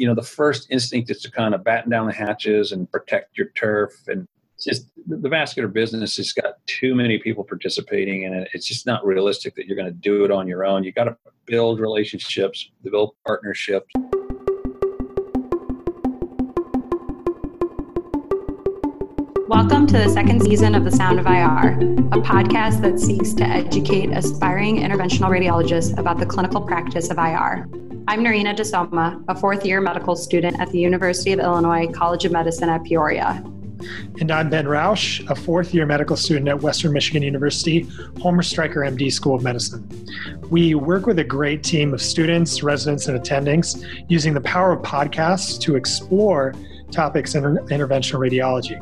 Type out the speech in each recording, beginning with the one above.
you know, the first instinct is to kind of batten down the hatches and protect your turf. And just the vascular business has got too many people participating in it. It's just not realistic that you're going to do it on your own. You got to build relationships, build partnerships. Welcome to the second season of The Sound of IR, a podcast that seeks to educate aspiring interventional radiologists about the clinical practice of IR. I'm Nerina DiSomma, a fourth year medical student at the University of Illinois College of Medicine at Peoria. And I'm Ben Roush, a fourth year medical student at Western Michigan University, Homer Stryker MD School of Medicine. We work with a great team of students, residents, and attendings using the power of podcasts to explore topics in interventional radiology.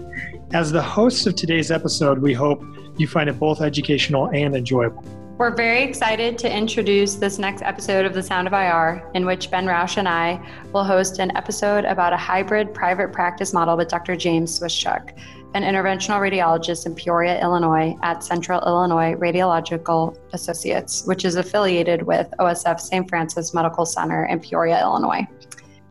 As the hosts of today's episode, we hope you find it both educational and enjoyable. We're very excited to introduce this next episode of The Sound of IR, in which Ben Roush and I will host an episode about a hybrid private practice model with Dr. James Swischuk, an interventional radiologist in Peoria, Illinois, at Central Illinois Radiological Associates, which is affiliated with OSF St. Francis Medical Center in Peoria, Illinois.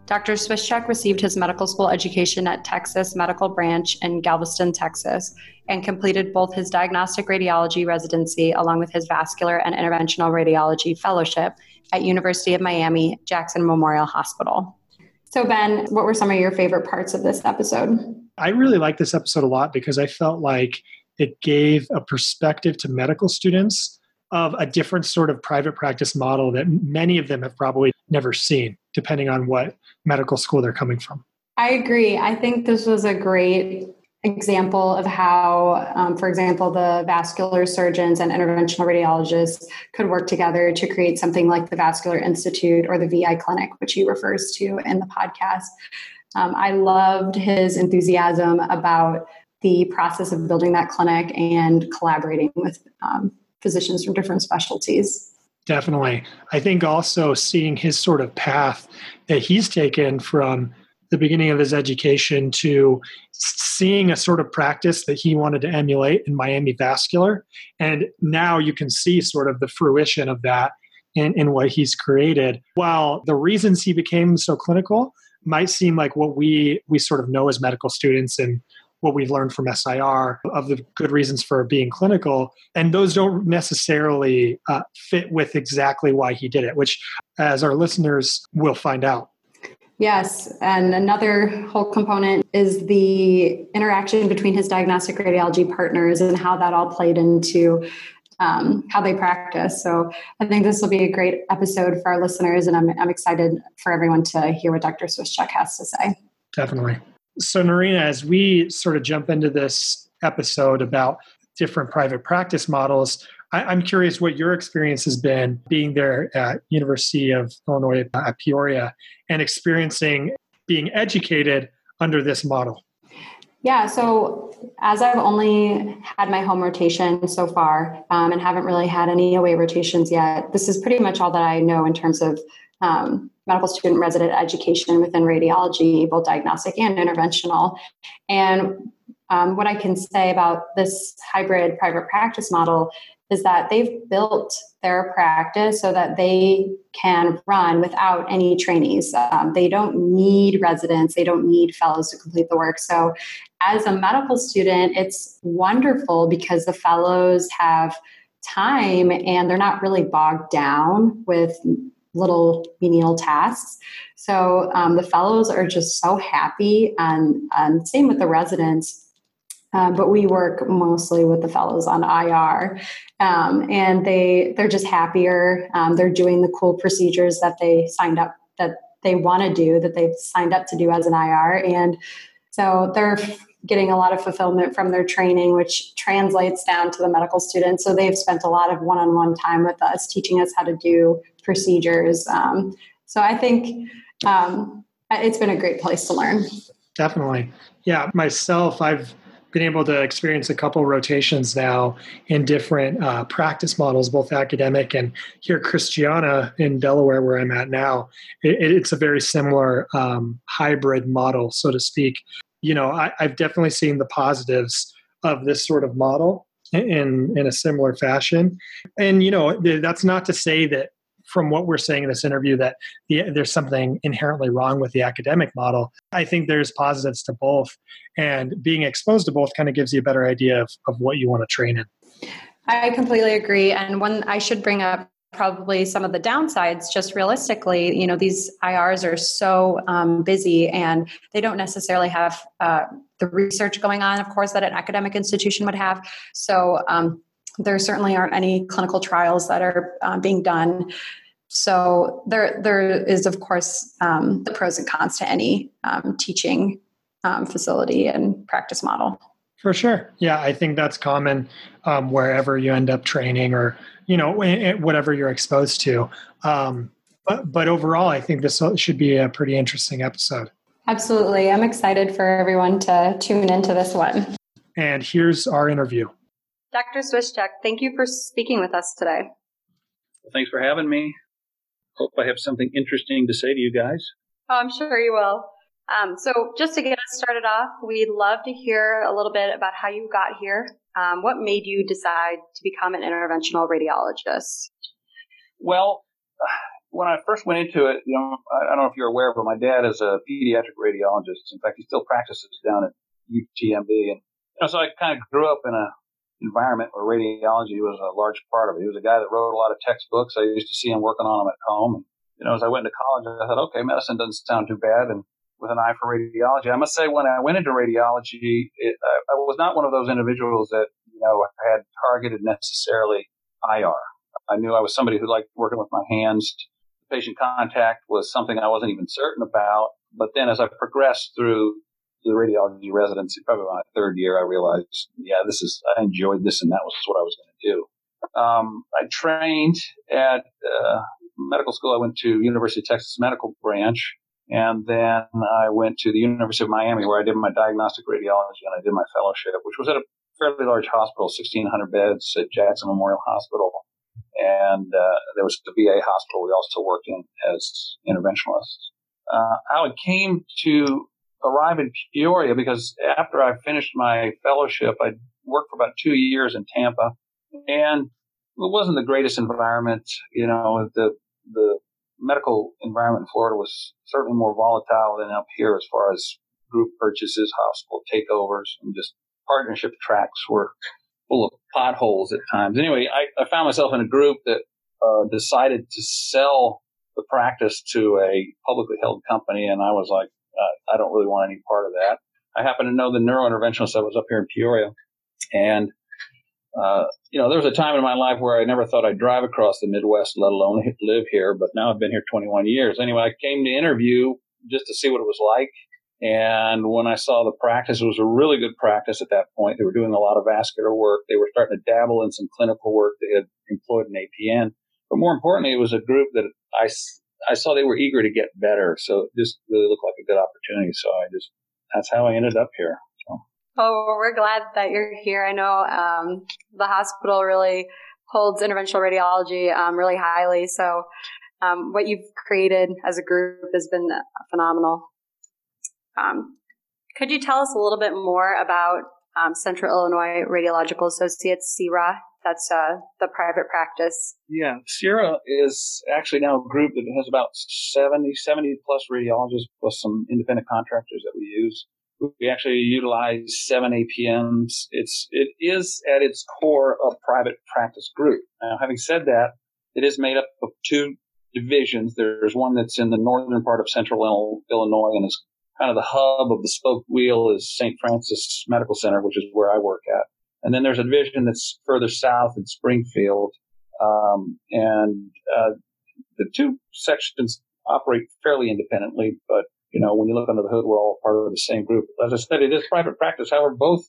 Dr. Swischuk received his medical school education at Texas Medical Branch in Galveston, Texas, and completed both his diagnostic radiology residency along with his vascular and interventional radiology fellowship at University of Miami Jackson Memorial Hospital. So Ben, what were some of your favorite parts of this episode? I really like this episode a lot because I felt like it gave a perspective to medical students of a different sort of private practice model that many of them have probably never seen, depending on what medical school they're coming from. I agree. I think this was a great example of how, um, for example, the vascular surgeons and interventional radiologists could work together to create something like the Vascular Institute or the VI Clinic, which he refers to in the podcast. Um, I loved his enthusiasm about the process of building that clinic and collaborating with um, physicians from different specialties. Definitely. I think also seeing his sort of path that he's taken from the beginning of his education to seeing a sort of practice that he wanted to emulate in Miami Vascular. And now you can see sort of the fruition of that in, in what he's created. While the reasons he became so clinical might seem like what we we sort of know as medical students and what we've learned from SIR of the good reasons for being clinical. And those don't necessarily uh, fit with exactly why he did it, which, as our listeners will find out. Yes, and another whole component is the interaction between his diagnostic radiology partners and how that all played into um, how they practice. So I think this will be a great episode for our listeners, and I'm, I'm excited for everyone to hear what Dr. Swischuk has to say. Definitely. So, Nerina, as we sort of jump into this episode about different private practice models, I, am curious what your experience has been being there at University of Illinois at Peoria and experiencing being educated under this model. Yeah, so as I've only had my home rotation so far um, and haven't really had any away rotations yet, this is pretty much all that I know in terms of um, medical student resident education within radiology, both diagnostic and interventional. And um, what I can say about this hybrid private practice model is that they've built their practice so that they can run without any trainees. Um, they don't need residents, they don't need fellows to complete the work. So, as a medical student, it's wonderful because the fellows have time and they're not really bogged down with little menial tasks. So um, the fellows are just so happy, and, and same with the residents. Uh, but we work mostly with the fellows on IR, um, and they they're just happier. Um, they're doing the cool procedures that they signed up that they want to do that they've signed up to do as an IR, and so they're getting a lot of fulfillment from their training, which translates down to the medical students. So they've spent a lot of one on one time with us, teaching us how to do procedures. Um, so I think um, it's been a great place to learn. Definitely. Yeah, myself, I've been able to experience a couple rotations now in different uh, practice models, both academic and here Christiana in Delaware, where I'm at now. It, it's a very similar um, hybrid model, so to speak you know, I, I've definitely seen the positives of this sort of model in in a similar fashion. And you know, that's not to say that from what we're saying in this interview that the, there's something inherently wrong with the academic model. I think there's positives to both, and being exposed to both kind of gives you a better idea of, of what you want to train in. I completely agree. And one I should bring up probably some of the downsides just realistically you know these irs are so um, busy and they don't necessarily have uh, the research going on of course that an academic institution would have so um, there certainly aren't any clinical trials that are uh, being done. So there there is of course um, the pros and cons to any um, teaching um, facility and practice model. For sure. Yeah i think that's common um, wherever you end up training or you know whatever you're exposed to. Um, but but overall i think this should be a pretty interesting episode. Absolutely. I'm excited for everyone to tune into this one. And here's our interview dr Swischuk thank you for speaking with us today. Well, thanks for having me. Hope i have something interesting to say to you guys. Oh i'm sure you will. Um, so just to get us started off we'd love to hear a little bit about how you got here. Um, what made you decide to become an interventional radiologist? Well, when I first went into it, you know, I don't know if you're aware, but my dad is a pediatric radiologist. In fact, he still practices down at UTMB, and you know, so I kind of grew up in a environment where radiology was a large part of it. He was a guy that wrote a lot of textbooks. I used to see him working on them at home, and you know, as I went into college, I thought, okay, medicine doesn't sound too bad, and with an eye for radiology. I must say, when I went into radiology, it, I, I, was not one of those individuals that you know had targeted necessarily IR. I knew I was somebody who liked working with my hands. Patient contact was something I wasn't even certain about. But then, as I progressed through the radiology residency, probably my third year, I realized, yeah, this is I enjoyed this, and that was what I was going to do. Um, I trained at uh, medical school. I went to University of Texas Medical Branch and then I went to the University of Miami where I did my diagnostic radiology and I did my fellowship, which was at a fairly large hospital, 1,600 beds at Jackson Memorial Hospital. And uh, there was the VA hospital we also worked in as interventionalists. Uh, how it came to arrive in Peoria because after I finished my fellowship, I worked for about two years in Tampa, and it wasn't the greatest environment. You know, the the medical environment in Florida was certainly more volatile than up here as far as group purchases, hospital takeovers, and just partnership tracks were full of potholes at times. Anyway, I, I found myself in a group that uh, decided to sell the practice to a publicly held company, and I was like, uh, I don't really want any part of that. I happen to know the neurointerventionist that was up here in Peoria, and uh, you know, there was a time in my life where I never thought I'd drive across the Midwest, let alone live here. But now I've been here 21 years. Anyway, I came to interview just to see what it was like. And when I saw the practice, it was a really good practice at that point. They were doing a lot of vascular work. They were starting to dabble in some clinical work. They had employed an APN. But more importantly, it was a group that I, I saw they were eager to get better. So it just really looked like a good opportunity. So I just, that's how I ended up here. Oh, we're glad that you're here. I know um, the hospital really holds interventional radiology um, really highly. So, um, what you've created as a group has been phenomenal. Um, could you tell us a little bit more about um, Central Illinois Radiological Associates, CIRA? That's uh, the private practice. Yeah, CIRA is actually now a group that has about 70, 70 plus radiologists plus some independent contractors that we use. We actually utilize seven APNs. It's it is at its core a private practice group. Now, having said that, it is made up of two divisions. There's one that's in the northern part of central Illinois and is kind of the hub of the spoke wheel is St. Francis Medical Center, which is where I work at. And then there's a division that's further south in Springfield. Um, and uh, the two sections operate fairly independently, but you know, when you look under the hood, we're all part of the same group. As I said, it is private practice. However, both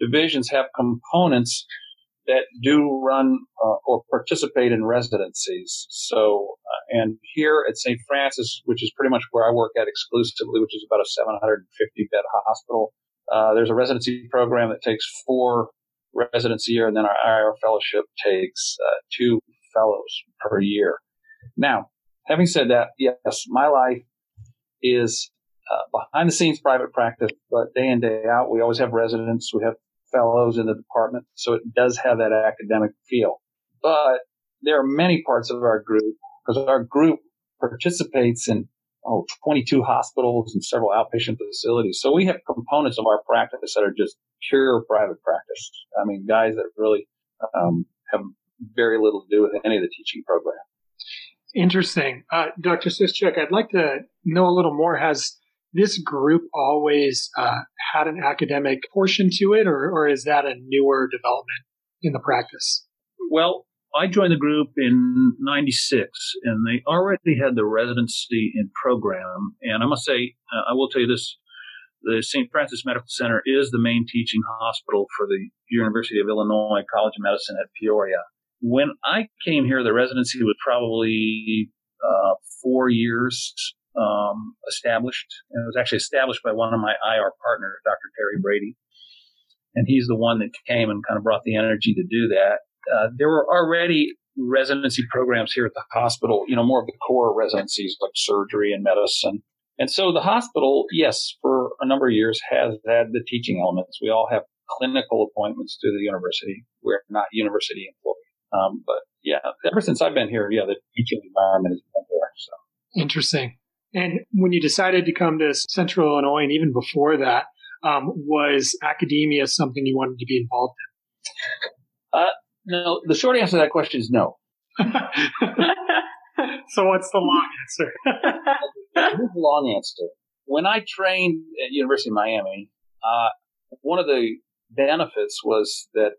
divisions have components that do run uh, or participate in residencies. So, uh, and here at St. Francis, which is pretty much where I work at exclusively, which is about a 750 bed hospital, uh, there's a residency program that takes four residents a year, and then our IR fellowship takes uh, two fellows per year. Now, having said that, yes, my life is uh, behind the scenes private practice, but day in, day out, we always have residents, we have fellows in the department, so it does have that academic feel. But there are many parts of our group because our group participates in oh, 22 hospitals and several outpatient facilities. So we have components of our practice that are just pure private practice. I mean, guys that really um, have very little to do with any of the teaching program. Interesting. Uh, Dr. Swischuk, I'd like to know a little more. Has this group always uh, had an academic portion to it, or, or is that a newer development in the practice? Well, I joined the group in 96 and they already had the residency in program. And I must say, uh, I will tell you this, the St. Francis Medical Center is the main teaching hospital for the University of Illinois College of Medicine at Peoria. When I came here, the residency was probably uh, four years um, established. And it was actually established by one of my IR partners, Dr. Terry Brady. And he's the one that came and kind of brought the energy to do that. Uh, there were already residency programs here at the hospital, you know, more of the core residencies like surgery and medicine. And so the hospital, yes, for a number of years has had the teaching elements. We all have clinical appointments to the university. We're not university employees. Um, but yeah, ever since I've been here, yeah, the teaching environment has been there. So interesting. And when you decided to come to Central Illinois, and even before that, um, was academia something you wanted to be involved in? Uh, no, the short answer to that question is no. so what's the long answer? The long answer. When I trained at University of Miami, uh, one of the benefits was that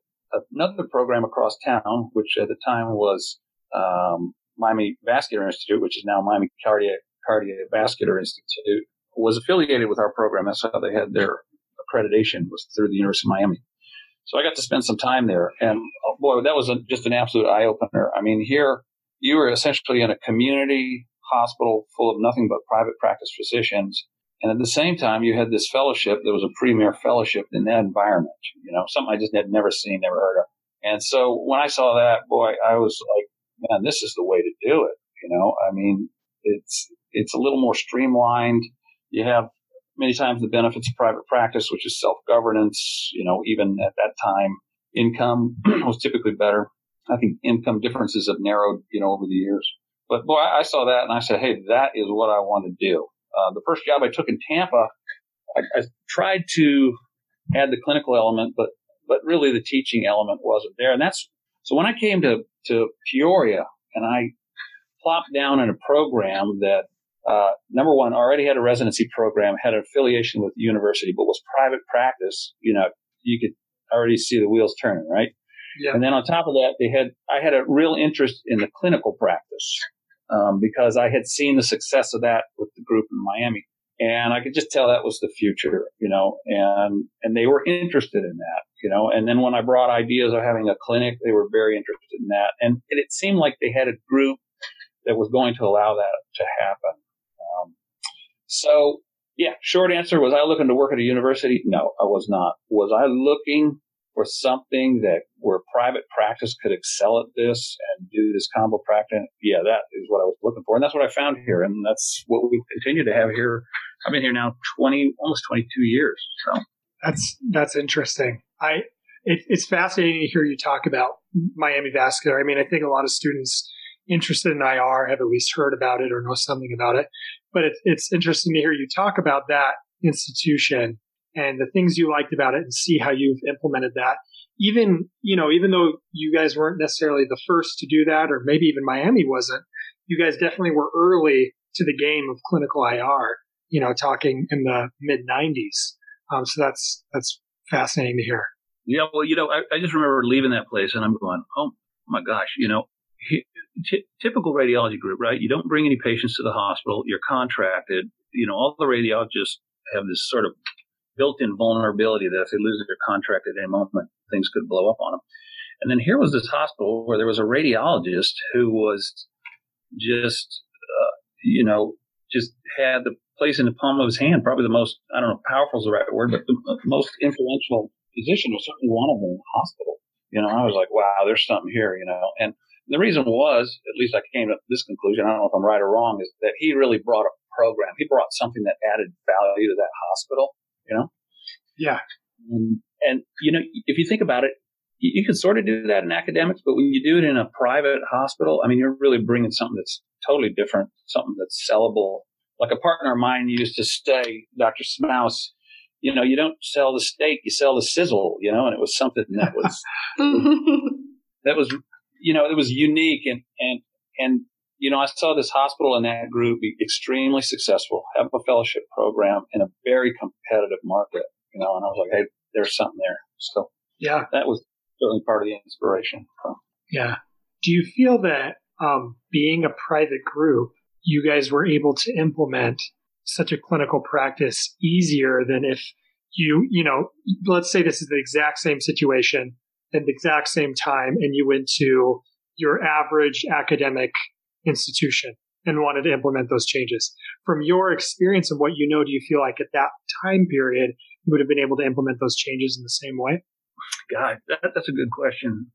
another program across town, which at the time was um, Miami Vascular Institute, which is now Miami Cardiac Cardiovascular Institute, was affiliated with our program. That's how they had their accreditation was through the University of Miami. So I got to spend some time there, and oh boy, that was a, just an absolute eye opener. I mean, here you were essentially in a community hospital full of nothing but private practice physicians, and at the same time, you had this fellowship that was a premier fellowship in that environment. You know, something I just had never seen, never heard of. And so when I saw that, boy, I was like, man, this is the way to do it. You know, I mean, it's it's a little more streamlined. You have many times the benefits of private practice, which is self governance. You know, even at that time, income was typically better. I think income differences have narrowed, you know, over the years. But boy, I saw that and I said, hey, that is what I want to do. Uh, the first job I took in Tampa, I, I tried to add the clinical element, but but really the teaching element wasn't there. And that's so when I came to to Peoria and I plopped down in a program that uh, number one, already had a residency program, had an affiliation with the university, but was private practice. You know, you could already see the wheels turning, right? Yeah. And then on top of that, they had I had a real interest in the clinical practice um, because I had seen the success of that with the group in Miami, and I could just tell that was the future, you know. And and they were interested in that, you know. And then when I brought ideas of having a clinic, they were very interested in that, and it seemed like they had a group that was going to allow that to happen. So, yeah, short answer was I looking to work at a university? No, I was not. Was I looking for something that where private practice could excel at this and do this combo practice? Yeah, that is what I was looking for. And that's what I found here. And that's what we continue to have here. I've been here now 20, almost 22 years. So that's, that's interesting. I, it, it's fascinating to hear you talk about Miami Vascular. I mean, I think a lot of students interested in IR have at least heard about it or know something about it. But it, it's interesting to hear you talk about that institution and the things you liked about it and see how you've implemented that. Even, you know, even though you guys weren't necessarily the first to do that, or maybe even Miami wasn't, you guys definitely were early to the game of clinical IR, you know, talking in the mid 90s. Um, so that's, that's fascinating to hear. Yeah, well, you know, I, I, just remember leaving that place and I'm going, oh my gosh, you know, t- typical radiology group, right? You don't bring any patients to the hospital. You're contracted. You know, all the radiologists have this sort of built-in vulnerability that if they lose their contract at any moment, things could blow up on them. And then here was this hospital where there was a radiologist who was just, uh, you know, just had the place in the palm of his hand. Probably the most, I don't know, powerful is the right word, but the most influential physician was certainly one of them in the hospital. You know, I was like, wow, there's something here, you know. And the reason was, at least I came to this conclusion, I don't know if I'm right or wrong, is that he really brought a program. He brought something that added value to that hospital, you know? Yeah. And, and you know, if you think about it, you, you can sort of do that in academics, but when you do it in a private hospital, I mean, you're really bringing something that's totally different, something that's sellable. Like a partner of mine used to say, Dr. Smouse, you know, you don't sell the steak, you sell the sizzle, you know, and it was something that was, that was, you know, it was unique and, and, and, you know, I saw this hospital and that group be extremely successful, have a fellowship program in a very competitive market, you know, and I was like, hey, there's something there. So yeah, that was certainly part of the inspiration. Yeah. Do you feel that um, being a private group, you guys were able to implement such a clinical practice easier than if you, you know, let's say this is the exact same situation at the exact same time and you went to your average academic institution and wanted to implement those changes. From your experience and what you know, do you feel like at that time period you would have been able to implement those changes in the same way? God, that, that's a good question.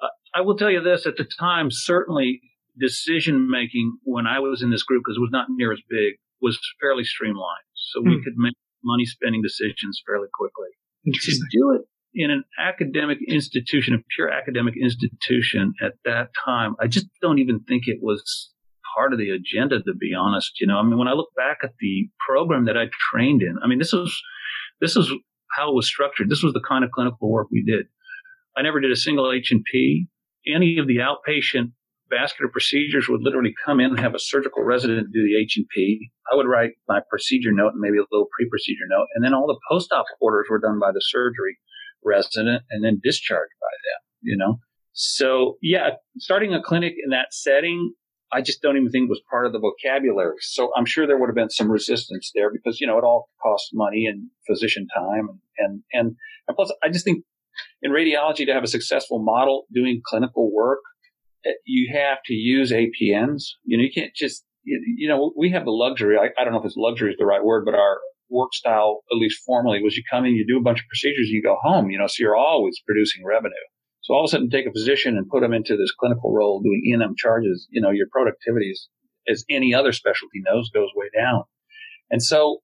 Uh, I will tell you this at the time, certainly decision making when I was in this group, because it was not near as big, was fairly streamlined. So we hmm. could make money spending decisions fairly quickly. To do it in an academic institution, a pure academic institution at that time, I just don't even think it was part of the agenda, to be honest. You know, I mean, when I look back at the program that I trained in, I mean, this was, this was how it was structured. This was the kind of clinical work we did. I never did a single H and P. Any of the outpatient vascular procedures would literally come in and have a surgical resident do the H and P. I would write my procedure note and maybe a little pre-procedure note, and then all the post-op orders were done by the surgery resident and then discharged by them. You know, so yeah, starting a clinic in that setting, I just don't even think was part of the vocabulary. So I'm sure there would have been some resistance there because you know it all costs money and physician time and and and, and plus I just think in radiology to have a successful model doing clinical work eh, you have to use APNs. You know, you can't just, you know, we have the luxury. I, I don't know if it's luxury is the right word, but our work style, at least formally, was you come in, you do a bunch of procedures, and you go home. You know, so you're always producing revenue. So all of a sudden, take a physician and put them into this clinical role doing E&M charges. You know, your productivity is, as any other specialty knows, goes way down. And so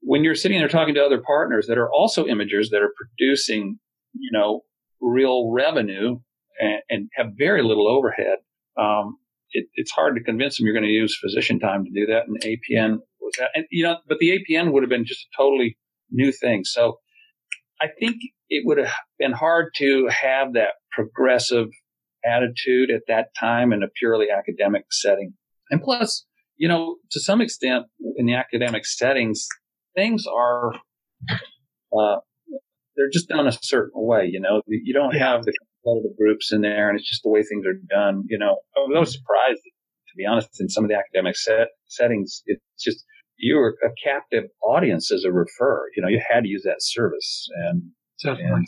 when you're sitting there talking to other partners that are also imagers that are producing, you know, real revenue and, and have very little overhead, um, it, it's hard to convince them you're going to use physician time to do that. And APN was that, and you know, but the APN would have been just a totally new thing. So I think it would have been hard to have that progressive attitude at that time in a purely academic setting. And plus, you know, to some extent in the academic settings, things are, uh, they're just done a certain way. You know, you don't have the competitive groups in there, and it's just the way things are done. You know, I was surprised, to be honest, in some of the academic set, settings. It's just you were a captive audience as a referrer. You know, you had to use that service, and, and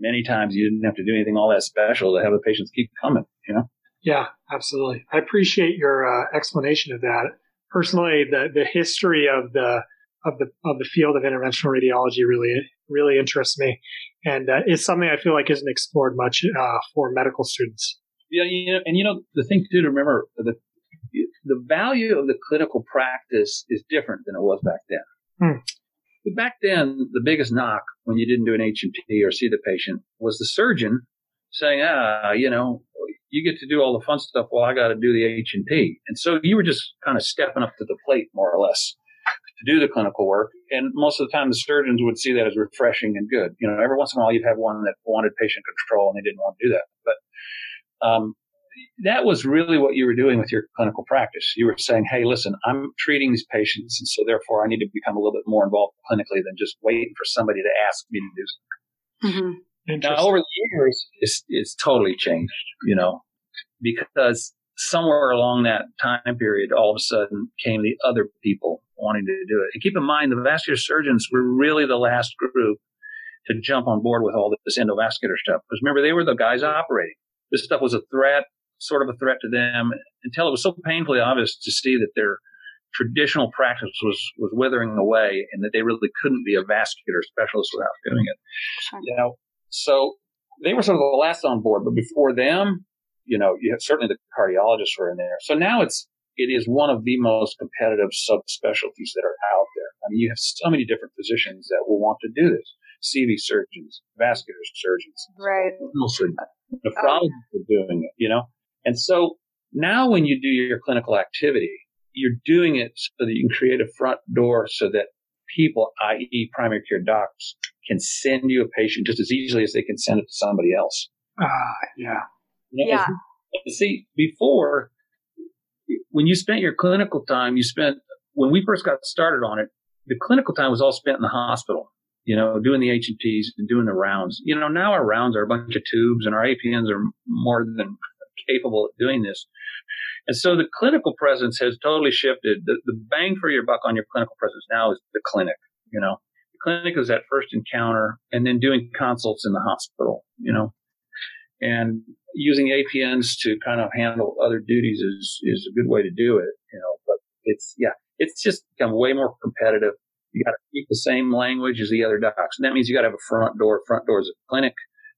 many times you didn't have to do anything all that special to have the patients keep coming. You know. Yeah, absolutely. I appreciate your uh, explanation of that. Personally, the the history of the of the of the field of interventional radiology really really interests me, and uh, it's something I feel like isn't explored much uh, for medical students. Yeah, you know, and you know the thing too to remember the the value of the clinical practice is different than it was back then. Hmm. But back then, the biggest knock when you didn't do an H&P or see the patient was the surgeon saying, ah, you know, you get to do all the fun stuff while I got to do the H&P. And so you were just kind of stepping up to the plate more or less to do the clinical work. And most of the time, the surgeons would see that as refreshing and good. You know, every once in a while, you'd have one that wanted patient control and they didn't want to do that. But um, that was really what you were doing with your clinical practice. You were saying, hey, listen, I'm treating these patients, and so therefore I need to become a little bit more involved clinically than just waiting for somebody to ask me to do something. Mm-hmm. Now, over the years, it's, it's totally changed, you know, because somewhere along that time period, all of a sudden came the other people wanting to do it. And keep in mind, the vascular surgeons were really the last group to jump on board with all this endovascular stuff. Because remember, they were the guys operating. This stuff was a threat, sort of a threat to them, until it was so painfully obvious to see that their traditional practice was was withering away, and that they really couldn't be a vascular specialist without doing it. Sure. You know, so they were sort of the last on board. But before them, you know, you have, certainly the cardiologists were in there. So now it's it is one of the most competitive subspecialties that are out there. I mean, you have so many different physicians that will want to do this. CV surgeons, vascular surgeons, right? Mostly nephrologists are doing it, you know. And so Now, when you do your clinical activity, you're doing it so that you can create a front door so that people, i.e., primary care docs, can send you a patient just as easily as they can send it to somebody else. Ah, uh, yeah. You know, yeah. See, before, when you spent your clinical time, you spent, when we first got started on it, the clinical time was all spent in the hospital, you know, doing the H and Ps and doing the rounds. You know, now our rounds are a bunch of tubes and our APNs are more than capable of doing this. And so the clinical presence has totally shifted. The, the bang for your buck on your clinical presence now is the clinic, you know. The clinic is that first encounter and then doing consults in the hospital, you know. And using APNs to kind of handle other duties is, is a good way to do it, you know, but it's, yeah, it's just become way more competitive. You got to speak the same language as the other docs. And that means you got to have a front door. Front door is a clinic.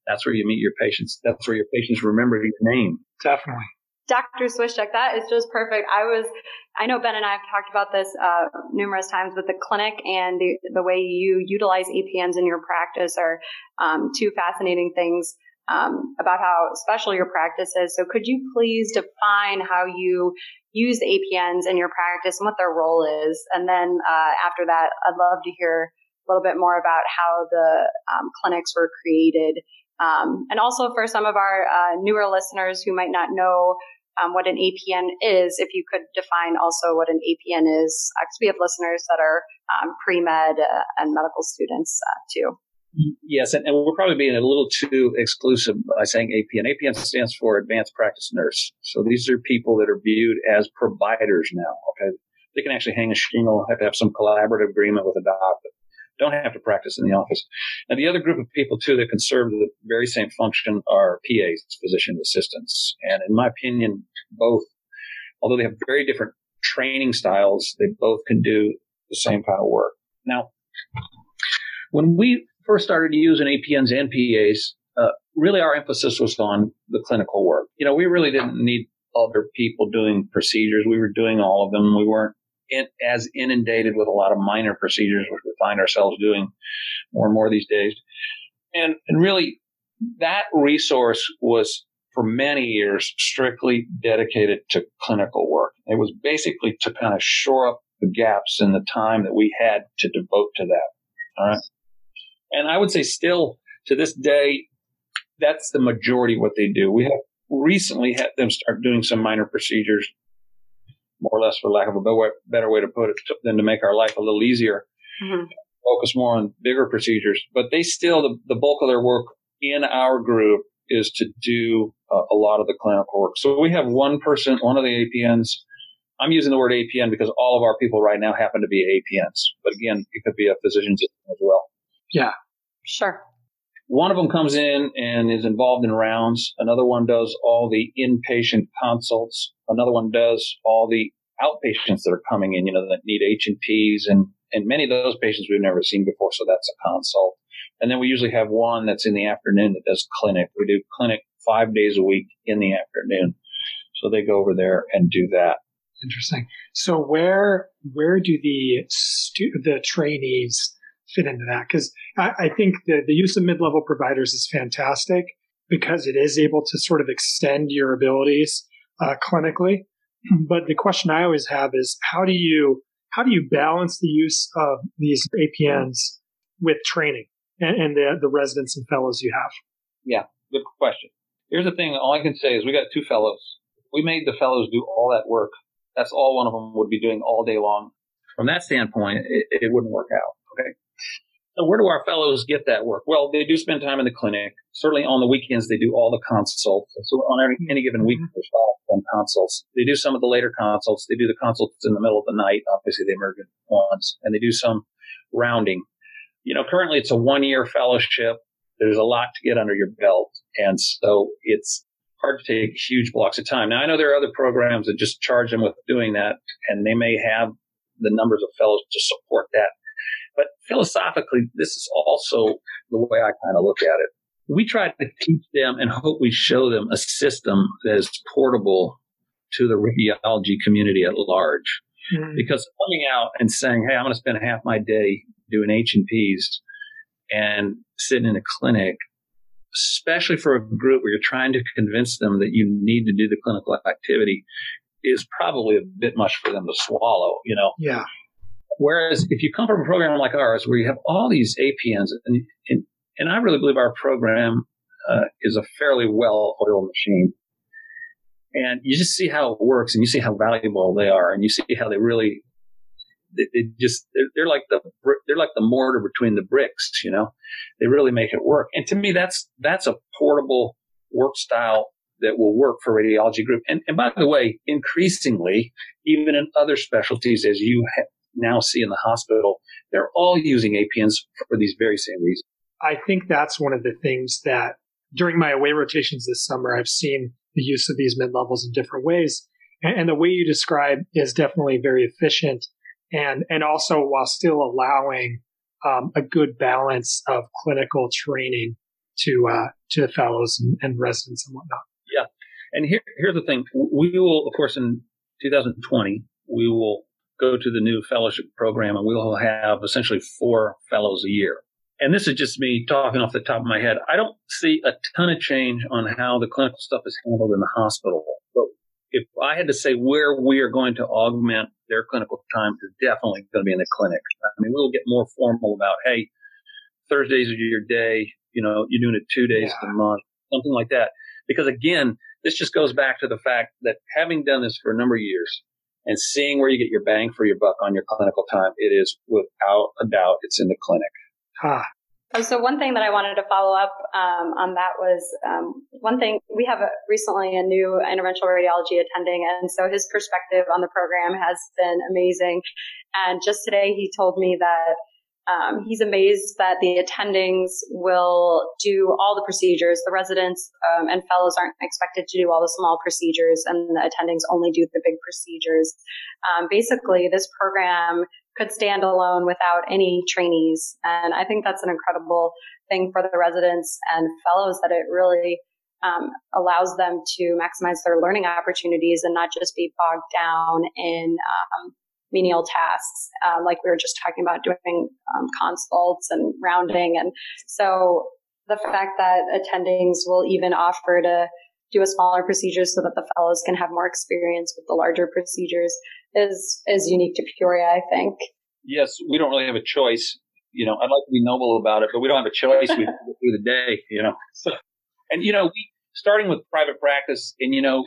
That's where you meet your patients. That's where your patients remember your name. Definitely. Dr. Swischuk, that is just perfect. I was, I know Ben and I have talked about this uh, numerous times with the clinic and the, the way you utilize APNs in your practice are um, two fascinating things um, about how special your practice is. So could you please define how you use the APNs in your practice and what their role is? And then uh, after that, I'd love to hear a little bit more about how the um, clinics were created. Um, and also for some of our uh, newer listeners who might not know um, what an APN is, if you could define also what an APN is, because we have listeners that are um, pre med uh, and medical students uh, too. Yes, and, and, we're probably being a little too exclusive by saying APN. APN stands for Advanced Practice Nurse. So these are people that are viewed as providers now. Okay, they can actually hang a shingle, have to have some collaborative agreement with a doc, but don't have to practice in the office. And the other group of people too that can serve the very same function are PAs, physician assistants. And in my opinion, both, although they have very different training styles, they both can do the same kind of work. Now, when we first started using APNs and PAs, uh, really our emphasis was on the clinical work. You know, we really didn't need other people doing procedures. We were doing all of them. We weren't in, as inundated with a lot of minor procedures, which we find ourselves doing more and more these days. And, and really that resource was for many years strictly dedicated to clinical work. It was basically to kind of shore up the gaps in the time that we had to devote to that. All right. And I would say still to this day, that's the majority of what they do. We have recently had them start doing some minor procedures, more or less for lack of a better way to put it, than to make our life a little easier. Mm-hmm. Focus more on bigger procedures, but they still, the, the bulk of their work in our group is to do uh, a lot of the clinical work. So we have one person, one of the APNs. I'm using the word APN because all of our people right now happen to be APNs, but again, it could be a physician's as well. Yeah. Sure. One of them comes in and is involved in rounds. Another one does all the inpatient consults. Another one does all the outpatients that are coming in, you know, that need H and P's and, and many of those patients we've never seen before. So that's a consult. And then we usually have one that's in the afternoon that does clinic. We do clinic five days a week in the afternoon. So they go over there and do that. Interesting. So where where do the stu- the trainees fit into that? Because I, I, think the, the use of mid level providers is fantastic because it is able to sort of extend your abilities uh, clinically. But the question I always have is how do you how do you balance the use of these APNs with training and, and the, the residents and fellows you have? Yeah, good question. Here's the thing. All I can say is we got two fellows. We made the fellows do all that work. That's all one of them would be doing all day long. From that standpoint, it, it wouldn't work out. Okay. So where do our fellows get that work? Well, they do spend time in the clinic. Certainly on the weekends, they do all the consults. So on any, any given week, mm-hmm. there's five consults. They do some of the later consults. They do the consults in the middle of the night, obviously the emergent ones, and they do some rounding. You know, currently it's a one year fellowship. There's a lot to get under your belt. And so it's hard to take huge blocks of time. Now I know there are other programs that just charge them with doing that and they may have the numbers of fellows to support that. But philosophically, this is also the way I kind of look at it. We try to teach them and hope we show them a system that is portable to the radiology community at large. Mm-hmm. Because coming out and saying, Hey, I'm going to spend half my day doing H and P's and sitting in a clinic especially for a group where you're trying to convince them that you need to do the clinical activity, is probably a bit much for them to swallow, you know? Yeah. Whereas if you come from a program like ours, where you have all these APNs, and, and, and I really believe our program uh, is a fairly well oiled machine. And you just see how it works and you see how valuable they are and you see how they really, they, they just, they're, they're, like the, they're like the mortar between the bricks, you know, they really make it work. And to me, that's, that's a portable work style that will work for radiology group. And, and by the way, increasingly, even in other specialties, as you ha- now see in the hospital, they're all using APNs for these very same reasons. I think that's one of the things that during my away rotations this summer, I've seen the use of these mid levels in different ways. And, and, the way you describe is definitely very efficient and, and also while still allowing um, a good balance of clinical training to, uh, to the fellows and, and residents and whatnot. Yeah. And here, here's the thing. We will, of course, in 2020, we will go to the new fellowship program and we'll have essentially four fellows a year. And this is just me talking off the top of my head. I don't see a ton of change on how the clinical stuff is handled in the hospital. But if I had to say where we are going to augment their clinical time, is definitely going to be in the clinic. I mean, we'll get more formal about, hey, Thursdays are your day. You know, you're doing it two days yeah. a month, something like that. Because again, this just goes back to the fact that having done this for a number of years and seeing where you get your bang for your buck on your clinical time, it is without a doubt, it's in the clinic. Ah. Oh, so one thing that I wanted to follow up um, on that was um, one thing we have a, recently a new interventional radiology attending, and so his perspective on the program has been amazing. And just today, he told me that um, he's amazed that the attendings will do all the procedures. The residents um, and fellows aren't expected to do all the small procedures, and the attendings only do the big procedures. Um, basically, this program could stand alone without any trainees, and I think that's an incredible thing for the residents and fellows that it really um, allows them to maximize their learning opportunities and not just be bogged down in um, menial tasks, um, like we were just talking about doing um, consults and rounding. And so the fact that attendings will even offer to do a smaller procedure so that the fellows can have more experience with the larger procedures is is unique to Peoria, I think. Yes, we don't really have a choice. You know, I'd like to be noble about it, but we don't have a choice. We go through the day, you know. and you know, we starting with private practice, and you know,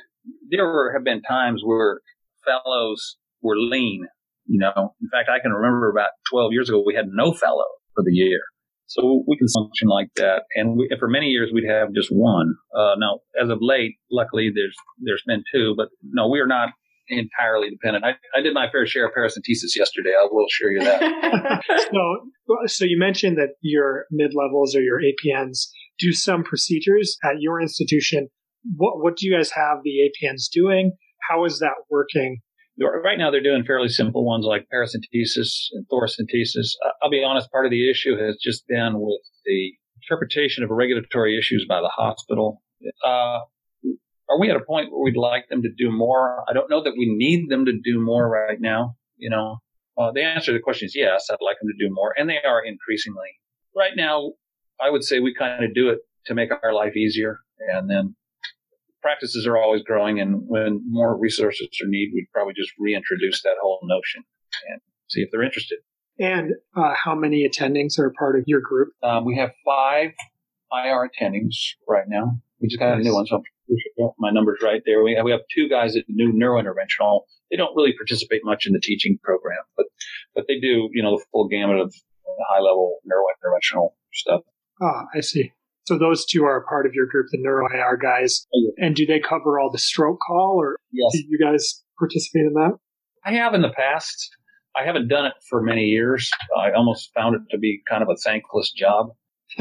there have been times where fellows were lean. You know, in fact, I can remember about 12 years ago, we had no fellow for the year. So we can function like that. And, we, and for many years, we'd have just one. Uh, now, as of late, luckily, there's there's been two, but no, we are not entirely dependent. I, I did my fair share of paracentesis yesterday. I will assure you that. so, so you mentioned that your mid levels or your APNs do some procedures at your institution. What what do you guys have the APNs doing? How is that working? Right now, they're doing fairly simple ones like paracentesis and thoracentesis. I'll be honest, part of the issue has just been with the interpretation of regulatory issues by the hospital. Uh, are we at a point where we'd like them to do more? I don't know that we need them to do more right now. You know, uh, the answer to the question is yes, I'd like them to do more, and they are increasingly. Right now, I would say we kind of do it to make our life easier, and then practices are always growing, and when more resources are needed, we'd probably just reintroduce that whole notion and see if they're interested. And uh, how many attendings are part of your group? Um, we have five IR attendings right now. We just got nice. a new one, so my numbers right there. We have, we have two guys that do neurointerventional. They don't really participate much in the teaching program, but but they do, you know, the full gamut of high level neurointerventional stuff. Ah, I see. So those two are a part of your group, the Neuro IR guys. Oh, yeah. And do they cover all the stroke call, or yes. do you guys participate in that? I have in the past. I haven't done it for many years. I almost found it to be kind of a thankless job.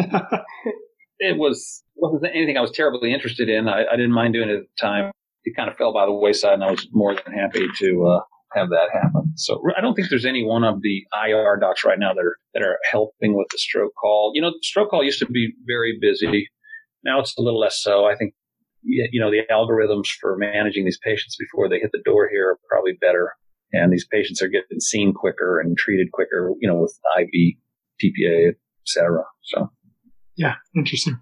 it was wasn't anything I was terribly interested in. I, I, didn't mind doing it at the time. It kind of fell by the wayside, and I was more than happy to uh, have that happen. So I don't think there's any one of the IR docs right now that are that are helping with the stroke call. You know, stroke call used to be very busy. Now it's a little less so. I think you know the algorithms for managing these patients before they hit the door here are probably better, and these patients are getting seen quicker and treated quicker. You know, with IV, TPA, etc. So yeah, interesting.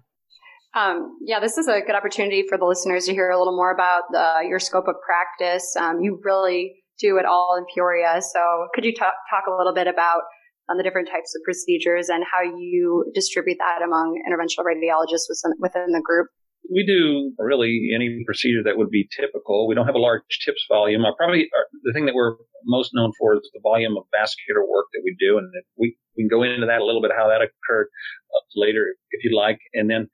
Um, yeah, this is a good opportunity for the listeners to hear a little more about uh, your scope of practice. Um, you really do it all in Peoria. So could you talk, talk a little bit about on the different types of procedures and how you distribute that among interventional radiologists within, within the group? We do really any procedure that would be typical. We don't have a large TIPS volume. Our probably our, the thing that we're most known for is the volume of vascular work that we do, and we we can go into that a little bit how that occurred uh, later if you'd like. And then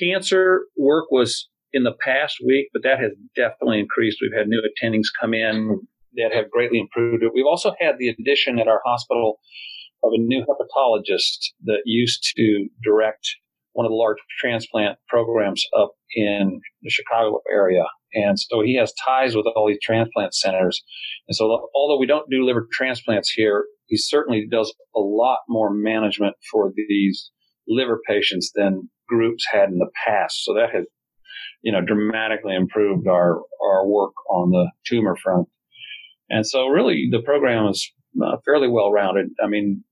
cancer work was in the past week, but that has definitely increased. We've had new attendings come in that have greatly improved it. We've also had the addition at our hospital of a new hepatologist that used to direct one of the large transplant programs up in the Chicago area. And so he has ties with all these transplant centers. And so although we don't do liver transplants here, he certainly does a lot more management for these liver patients than groups had in the past. So that has, you know, dramatically improved our, our work on the tumor front. And so really the program is uh, fairly well rounded. I mean,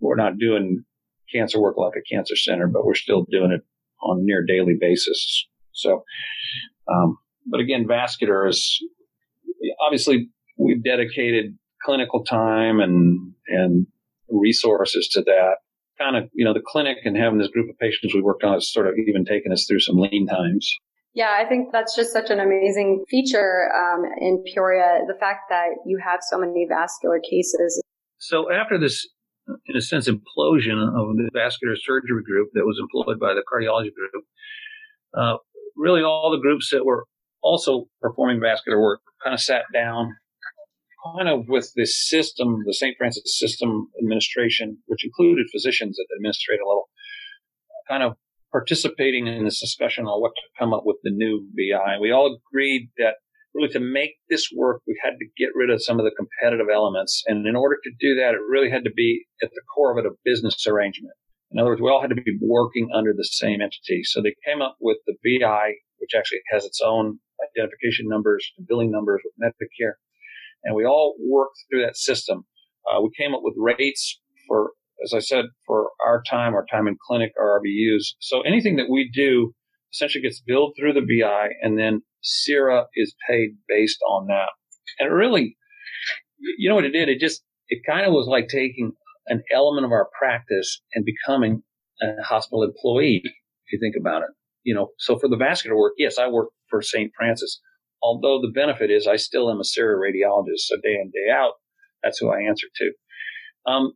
we're not doing cancer work like a cancer center, but we're still doing it on a near daily basis. So, um, but again, vascular is obviously we've dedicated clinical time and, and resources to that. Kind of, you know, the clinic and having this group of patients we worked on has sort of even taken us through some lean times. Yeah, I think that's just such an amazing feature um, in Peoria. The fact that you have so many vascular cases. So after this, in a sense, implosion of the vascular surgery group that was employed by the cardiology group, uh, really all the groups that were also performing vascular work kind of sat down, kind of with this system, the St. Francis System Administration, which included physicians at the administrative level, kind of participating in this discussion on what to come up with the new VI. We all agreed that really to make this work, we had to get rid of some of the competitive elements. And in order to do that, it really had to be at the core of it a business arrangement. In other words, we all had to be working under the same entity. So they came up with the VI, which actually has its own identification numbers and billing numbers with Medicare. And we all worked through that system. Uh, we came up with rates for as I said, for our time, our time in clinic, our RVUs. So anything that we do essentially gets billed through the VI and then CIRA is paid based on that. And really, you know what it did? It just, it kind of was like taking an element of our practice and becoming a hospital employee, if you think about it. You know, so for the vascular work, yes, I work for St. Francis. Although the benefit is I still am a CIRA radiologist, so day in, day out, that's who I answer to. Um,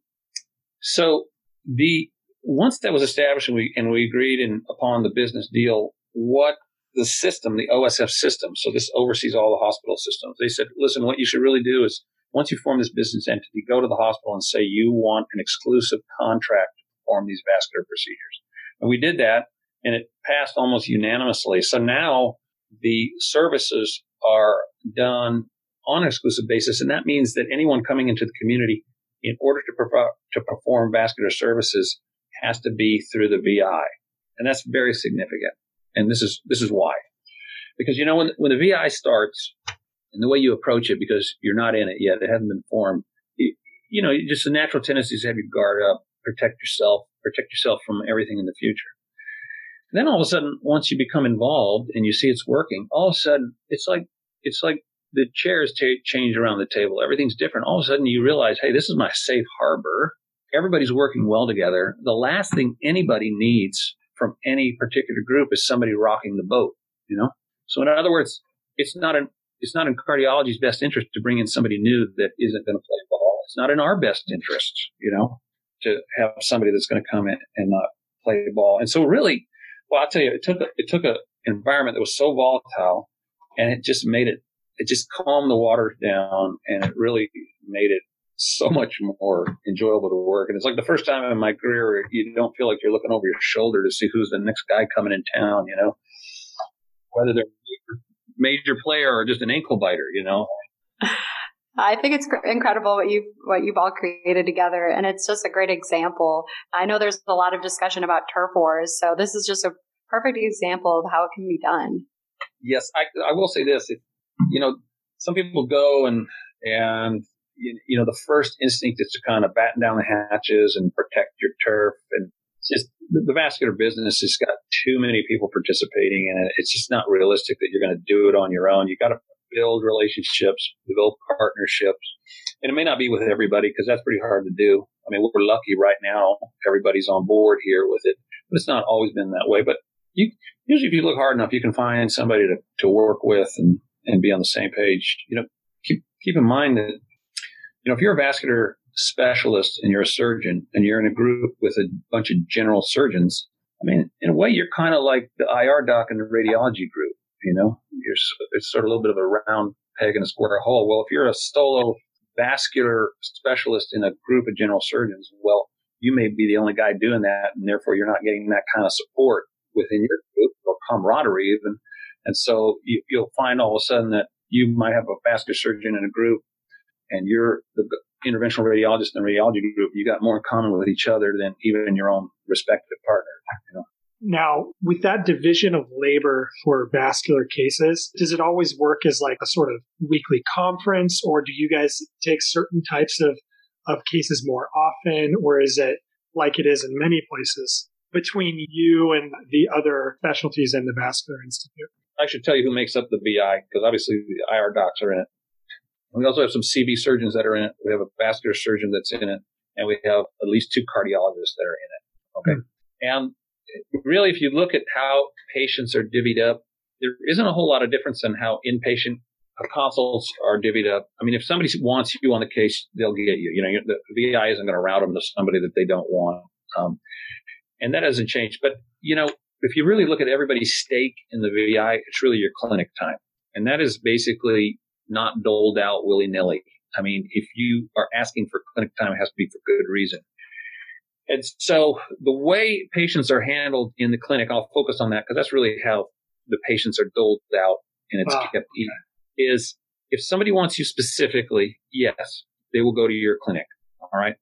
so the once that was established and we and we agreed in, upon the business deal, what the system, the OSF system, so this oversees all the hospital systems. They said, listen, what you should really do is once you form this business entity, go to the hospital and say you want an exclusive contract to perform these vascular procedures. And we did that and it passed almost unanimously. So now the services are done on an exclusive basis. And that means that anyone coming into the community in order to, to perform vascular services has to be through the VI. And that's very significant. And this is, this is why. Because, you know, when, when the VI starts and the way you approach it, because you're not in it yet, it hasn't been formed, you, you know, just the natural tendency is have your guard up, protect yourself, protect yourself from everything in the future. And then all of a sudden, once you become involved and you see it's working, all of a sudden it's like, it's like the chairs t- change around the table. Everything's different. All of a sudden, you realize, hey, this is my safe harbor. Everybody's working well together. The last thing anybody needs from any particular group is somebody rocking the boat. You know. So in other words, it's not an it's not in cardiology's best interest to bring in somebody new that isn't going to play ball. It's not in our best interest, you know, to have somebody that's going to come in and not play ball. And so really, well, I'll tell you, it took a, it took an environment that was so volatile, and it just made it it just calmed the water down and it really made it so much more enjoyable to work. And it's like the first time in my career, you don't feel like you're looking over your shoulder to see who's the next guy coming in town, you know, whether they're a major player or just an ankle biter, you know. I think it's incredible what you what you've all created together, and it's just a great example. I know there's a lot of discussion about turf wars, so this is just a perfect example of how it can be done. Yes, I, I will say this: you know, some people go and, and, you know, the first instinct is to kind of batten down the hatches and protect your turf. And just the, vascular business has got too many people participating in it. It's just not realistic that you're going to do it on your own. You got to build relationships, build partnerships. And it may not be with everybody because that's pretty hard to do. I mean, we're lucky right now. Everybody's on board here with it, but it's not always been that way. But you, usually if you look hard enough, you can find somebody to, to work with and, and be on the same page. You know, keep, keep in mind that, you know, if you're a vascular specialist and you're a surgeon and you're in a group with a bunch of general surgeons, I mean, in a way, you're kind of like the IR doc in the radiology group. You know, you're it's sort of a little bit of a round peg in a square hole. Well, if you're a solo vascular specialist in a group of general surgeons, well, you may be the only guy doing that, and therefore you're not getting that kind of support within your group or camaraderie even. And so you, will find all of a sudden that you might have a vascular surgeon in a group, and you're the interventional radiologist in the radiology group. You got more in common with each other than even your own respective partner. You know? Now, with that division of labor for vascular cases, does it always work as like a sort of weekly conference, or do you guys take certain types of, of cases more often, or is it like it is in many places between you and the other specialties in the Vascular Institute? I should tell you who makes up the VI because obviously the IR docs are in it. We also have some CV surgeons that are in it. We have a vascular surgeon that's in it, and we have at least two cardiologists that are in it. Okay. Mm-hmm. And really, if you look at how patients are divvied up, there isn't a whole lot of difference in how inpatient consults are divvied up. I mean, if somebody wants you on the case, they'll get you. You know, the VI isn't going to route them to somebody that they don't want. Um, and that hasn't changed. But, you know, if you really look at everybody's stake in the VI, it's really your clinic time. And that is basically not doled out willy nilly. I mean, if you are asking for clinic time, it has to be for good reason. And so the way patients are handled in the clinic, I'll focus on that because that's really how the patients are doled out and it's wow. kept in, is if somebody wants you specifically, yes, they will go to your clinic. All right.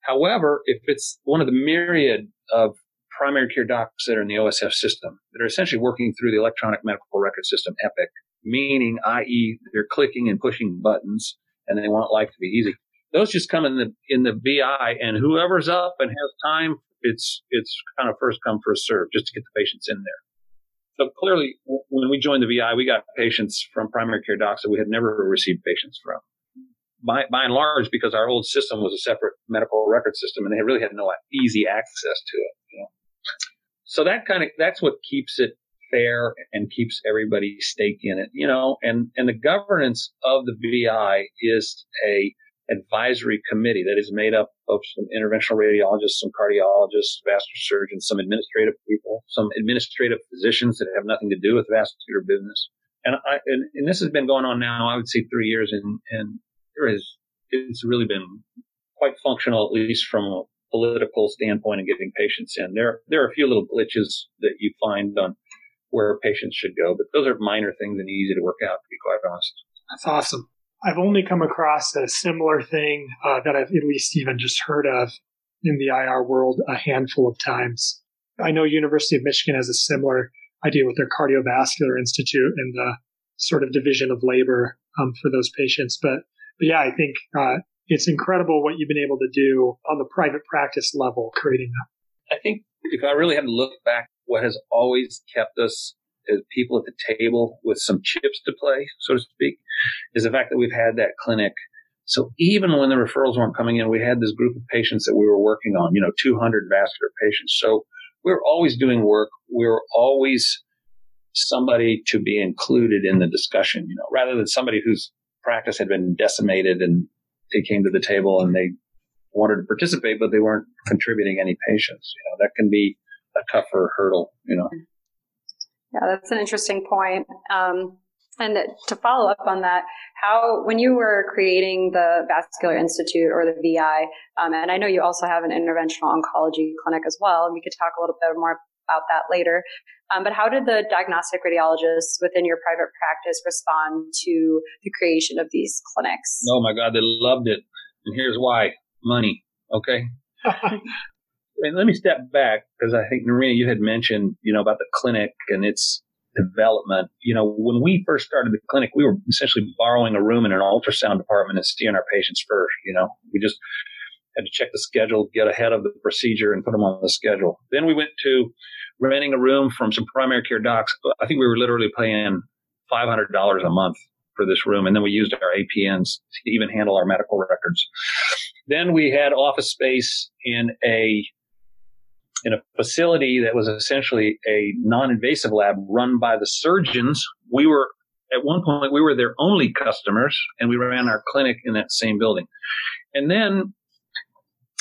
However, if it's one of the myriad of primary care docs that are in the OSF system that are essentially working through the electronic medical record system, EPIC, meaning, i.e., they're clicking and pushing buttons and they want life to be easy those just come in the in the VI, and whoever's up and has time, it's it's kind of first come first serve, just to get the patients in there. So clearly, when we joined the VI, we got patients from primary care docs that we had never received patients from. By, by and large, because our old system was a separate medical record system, and they really had no uh, easy access to it. You know? So that kind of that's what keeps it fair and keeps everybody stake in it. You know, and and the governance of the VI is a advisory committee that is made up of some interventional radiologists, some cardiologists, vascular surgeons, some administrative people, some administrative physicians that have nothing to do with vascular business. And I, and, and this has been going on now, I would say three years and, and there is, it's really been quite functional, at least from political standpoint and getting patients in. There, there are a few little glitches that you find on where patients should go, but those are minor things and easy to work out, to be quite honest. That's awesome. I've only come across a similar thing uh, that I've at least even just heard of in the IR world a handful of times. I know University of Michigan has a similar idea with their cardiovascular institute and the sort of division of labor um, for those patients. But, but yeah, I think uh, it's incredible what you've been able to do on the private practice level, creating that. I think if I really had to look back, what has always kept us as people at the table with some chips to play, so to speak, is the fact that we've had that clinic. So even when the referrals weren't coming in, we had this group of patients that we were working on, you know, 200 vascular patients. So we were always doing work. We were always somebody to be included in the discussion, you know, rather than somebody whose practice had been decimated and they came to the table and they wanted to participate, but they weren't contributing any patients. You know, that can be a tougher hurdle, you know. Yeah, that's an interesting point. Um, and to follow up on that, how when you were creating the Vascular Institute or the VI, um, and I know you also have an interventional oncology clinic as well, and we could talk a little bit more about that later. Um, but how did the diagnostic radiologists within your private practice respond to the creation of these clinics? Oh my God, they loved it, and here's why: money. Okay. and let me step back because I think Nerina, you had mentioned, you know, about the clinic and its development. You know, when we first started the clinic, we were essentially borrowing a room in an ultrasound department and seeing our patients first. You know, we just had to check the schedule, get ahead of the procedure, and put them on the schedule. Then we went to renting a room from some primary care docs. I think we were literally paying five hundred dollars a month for this room, and then we used our APNs to even handle our medical records. Then we had office space in a in a facility that was essentially a non-invasive lab run by the surgeons. We were at one point we were their only customers, and we ran our clinic in that same building. And then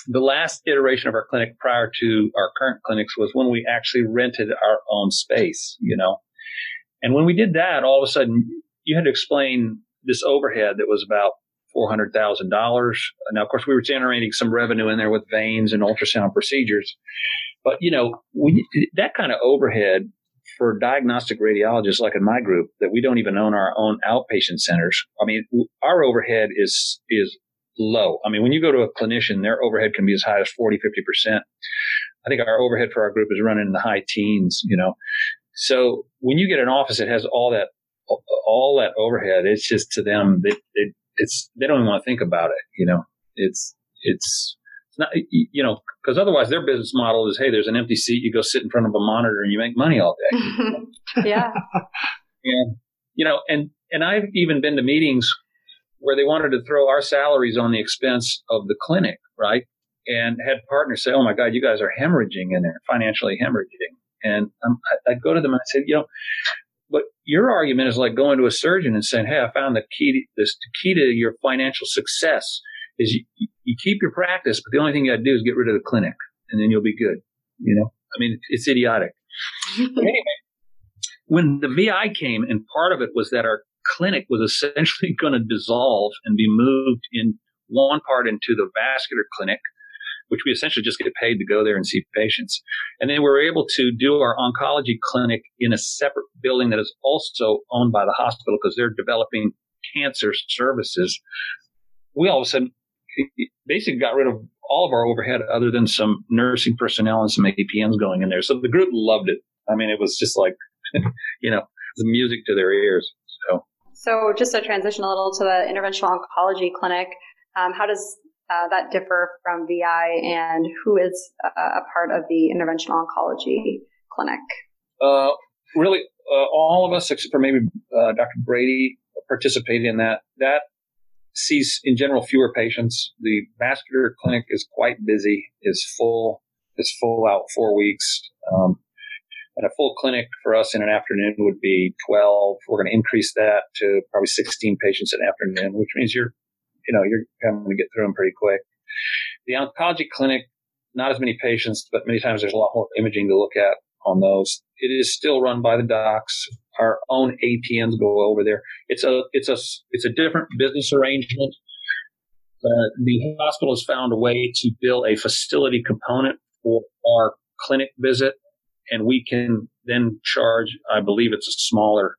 the last iteration of our clinic prior to our current clinics was when we actually rented our own space, you know. And when we did that, all of a sudden you had to explain this overhead that was about four hundred thousand dollars. Now, of course, we were generating some revenue in there with veins and ultrasound procedures, but you know, we, that kind of overhead for diagnostic radiologists, like in my group, that we don't even own our own outpatient centers. I mean, our overhead is is low. I mean, when you go to a clinician, their overhead can be as high as 40, 50%. I think our overhead for our group is running in the high teens, you know. So when you get an office that has all that all that overhead, it's just to them, it, it's they don't even want to think about it. You know, it's it's it's not you know because otherwise their business model is hey, there's an empty seat, you go sit in front of a monitor and you make money all day. yeah, and you know, and and I've even been to meetings where they wanted to throw our salaries on the expense of the clinic, right? And had partners say, "Oh my God, you guys are hemorrhaging in there, financially hemorrhaging." And um, I, I'd go to them and I said, "You know, but your argument is like going to a surgeon and saying, "Hey, I found the key. To, this the key to your financial success is you, you keep your practice, but the only thing you got to do is get rid of the clinic, and then you'll be good." You know, I mean, it's idiotic. anyway, when the VI came, and part of it was that our clinic was essentially going to dissolve and be moved in one part into the vascular clinic which we essentially just get paid to go there and see patients. And then we were able to do our oncology clinic in a separate building that is also owned by the hospital because they're developing cancer services. We all of a sudden basically got rid of all of our overhead other than some nursing personnel and some APNs going in there. So the group loved it. I mean, it was just like, you know, the music to their ears. So, just to transition a little to the interventional oncology clinic, um, how does uh, that differ from VI, and who is a, a part of the interventional oncology clinic? Uh, really, uh, all of us, except for maybe uh, Dr. Brady, participated in that. That sees, in general, fewer patients. The vascular clinic is quite busy, is full, is full out four weeks. Um, and a full clinic for us in an afternoon would be 12. We're going to increase that to probably 16 patients an afternoon, which means you're you know, you're going to get through them pretty quick. The oncology clinic, not as many patients, but many times there's a lot more imaging to look at on those. It is still run by the docs. Our own APNs go over there. It's a, it's a, it's a different business arrangement. Uh, the hospital has found a way to build a facility component for our clinic visit, and we can then charge, I believe it's a smaller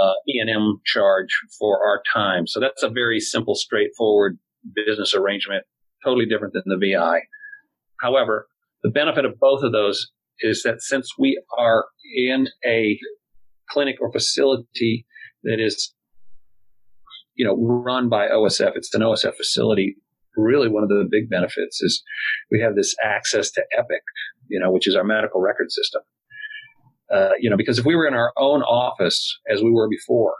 uh, E&M charge for our time. So that's a very simple, straightforward business arrangement, totally different than the VI. However, the benefit of both of those is that since we are in a clinic or facility that is, you know, run by OSF, it's an OSF facility. Really, one of the big benefits is we have this access to Epic, you know, which is our medical record system. Uh, you know, because if we were in our own office as we were before,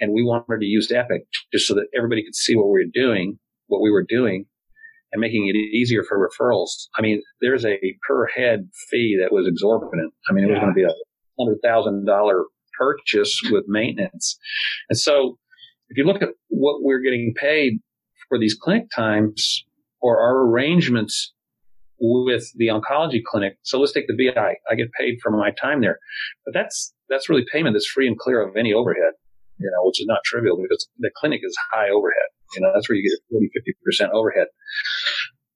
and we wanted to use Epic just so that everybody could see what we were doing, what we were doing, and making it easier for referrals. I mean, there's a per head fee that was exorbitant. I mean, it was yeah. going to be a hundred thousand dollar purchase with maintenance, and so if you look at what we're getting paid for these clinic times or our arrangements with the oncology clinic. So let's take the VI. I get paid for my time there, but that's that's really payment that's free and clear of any overhead, you know, which is not trivial because the clinic is high overhead. You know, that's where you get 40, 50% overhead.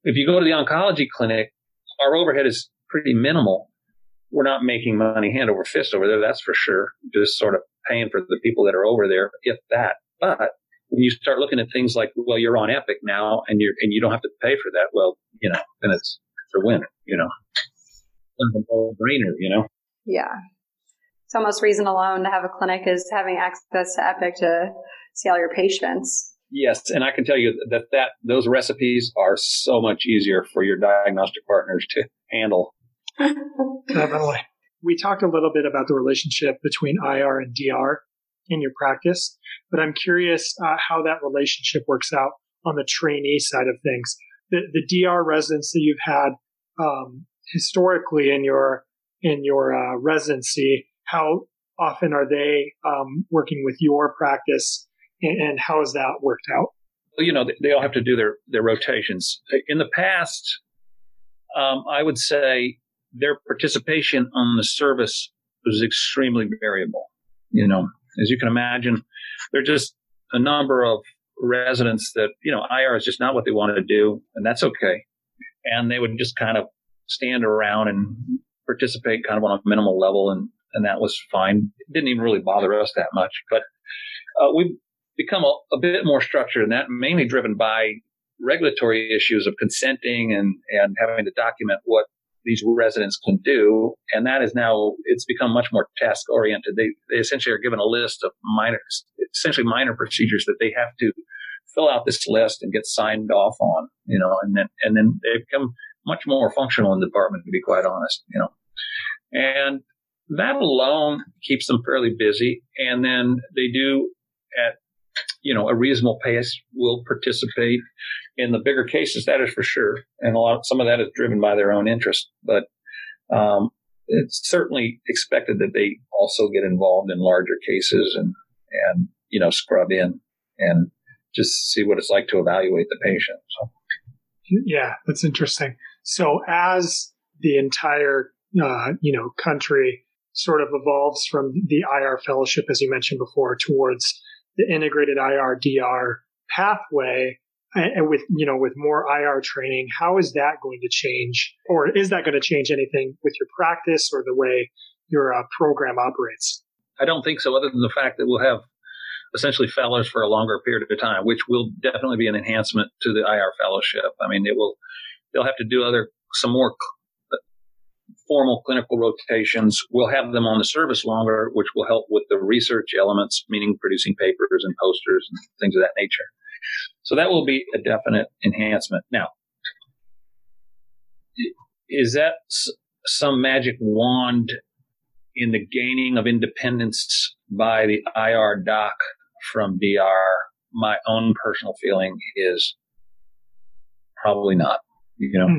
If you go to the oncology clinic, our overhead is pretty minimal. We're not making money hand over fist over there, that's for sure. Just sort of paying for the people that are over there, if that. But when you start looking at things like, well, you're on Epic now and you're, and you don't have to pay for that. Well, you know, then it's, for win, you know. it's No brainer, you know. Yeah. It's almost reason alone to have a clinic is having access to Epic to see all your patients. Yes, and I can tell you that that those recipes are so much easier for your diagnostic partners to handle. Definitely. We talked a little bit about the relationship between IR and DR in your practice, but I'm curious uh, how that relationship works out on the trainee side of things. The, the DR residents that you've had um, historically in your in your uh, residency, how often are they um, working with your practice, and, and how has that worked out? Well, you know, they, they all have to do their their rotations. In the past, um, I would say their participation on the service was extremely variable. You know, as you can imagine, there are just a number of residents that, you know, IR is just not what they wanted to do, and that's okay. And they would just kind of stand around and participate kind of on a minimal level, and, and that was fine. It didn't even really bother us that much. But uh, we've become a, a bit more structured, and that mainly driven by regulatory issues of consenting and, and having to document what these residents can do. And that is now, it's become much more task oriented. They, they essentially are given a list of minor, essentially minor procedures that they have to fill out this list and get signed off on, you know, and then, and then they become much more functional in the department, to be quite honest, you know. And that alone keeps them fairly busy. And then they do at, you know, a reasonable pace will participate in the bigger cases, that is for sure. And a lot, some of that is driven by their own interest, but, um, it's certainly expected that they also get involved in larger cases and, and, you know, scrub in and just see what it's like to evaluate the patient. So. Yeah, that's interesting. So as the entire, uh, you know, country sort of evolves from the IR fellowship, as you mentioned before, towards the integrated IR DR pathway, and with you know with more IR training, how is that going to change, or is that going to change anything with your practice or the way your uh, program operates? I don't think so, other than the fact that we'll have essentially fellows for a longer period of time, which will definitely be an enhancement to the IR fellowship. I mean, it will they'll have to do other some more formal clinical rotations. We'll have them on the service longer, which will help with the research elements, meaning producing papers and posters and things of that nature. So that will be a definite enhancement. Now, is that some magic wand in the gaining of independence by the IR doc from DR? My own personal feeling is probably not. You know, hmm.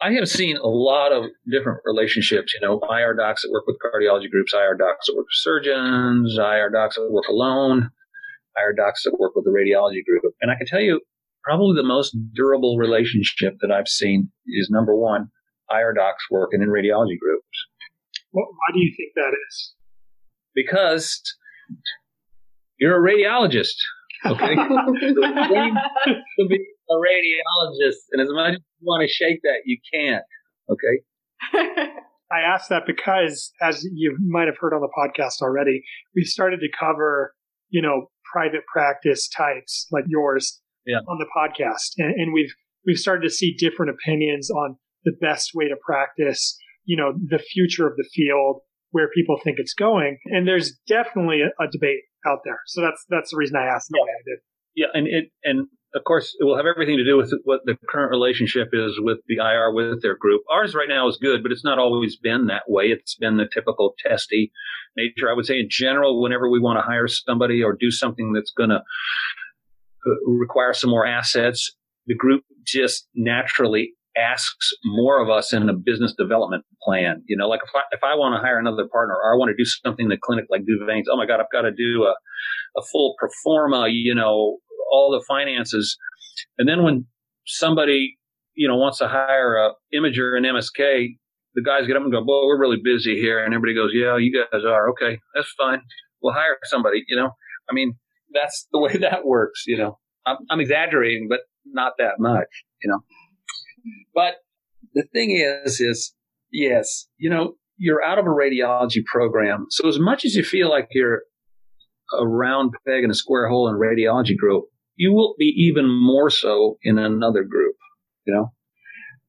I have seen a lot of different relationships. You know, IR docs that work with cardiology groups, IR docs that work with surgeons, IR docs that work alone. IR docs that work with the radiology group. And I can tell you, probably the most durable relationship that I've seen is number one, IR docs working in radiology groups. Well, why do you think that is? Because you're a radiologist. Okay. to be a radiologist, and as much as you want to shake that, you can't. Okay. I asked that because, as you might have heard on the podcast already, we've started to cover, you know, private practice types like yours yeah. on the podcast, and, and we've we've started to see different opinions on the best way to practice. You know, the future of the field, where people think it's going, and there's definitely a, a debate out there. So that's that's the reason I asked the yeah. way I did. Yeah, and it and of course, it will have everything to do with what the current relationship is with the IR with their group. Ours right now is good, but it's not always been that way. It's been the typical testy nature. I would say in general, whenever we want to hire somebody or do something that's going to uh, require some more assets, the group just naturally asks more of us in a business development plan. You know, like if I, if I want to hire another partner or I want to do something in the clinic like do veins, oh my God, I've got to do a, a full pro forma, you know, all the finances. And then when somebody, you know, wants to hire a imager in MSK, the guys get up and go, "Boy, we're really busy here," and everybody goes, "Yeah, you guys are okay. That's fine. We'll hire somebody." You know, I mean, that's the way that works. You know, I'm, I'm exaggerating, but not that much. You know, but the thing is, is yes, you know, you're out of a radiology program, so as much as you feel like you're a round peg in a square hole in a radiology group, you will be even more so in another group, you know?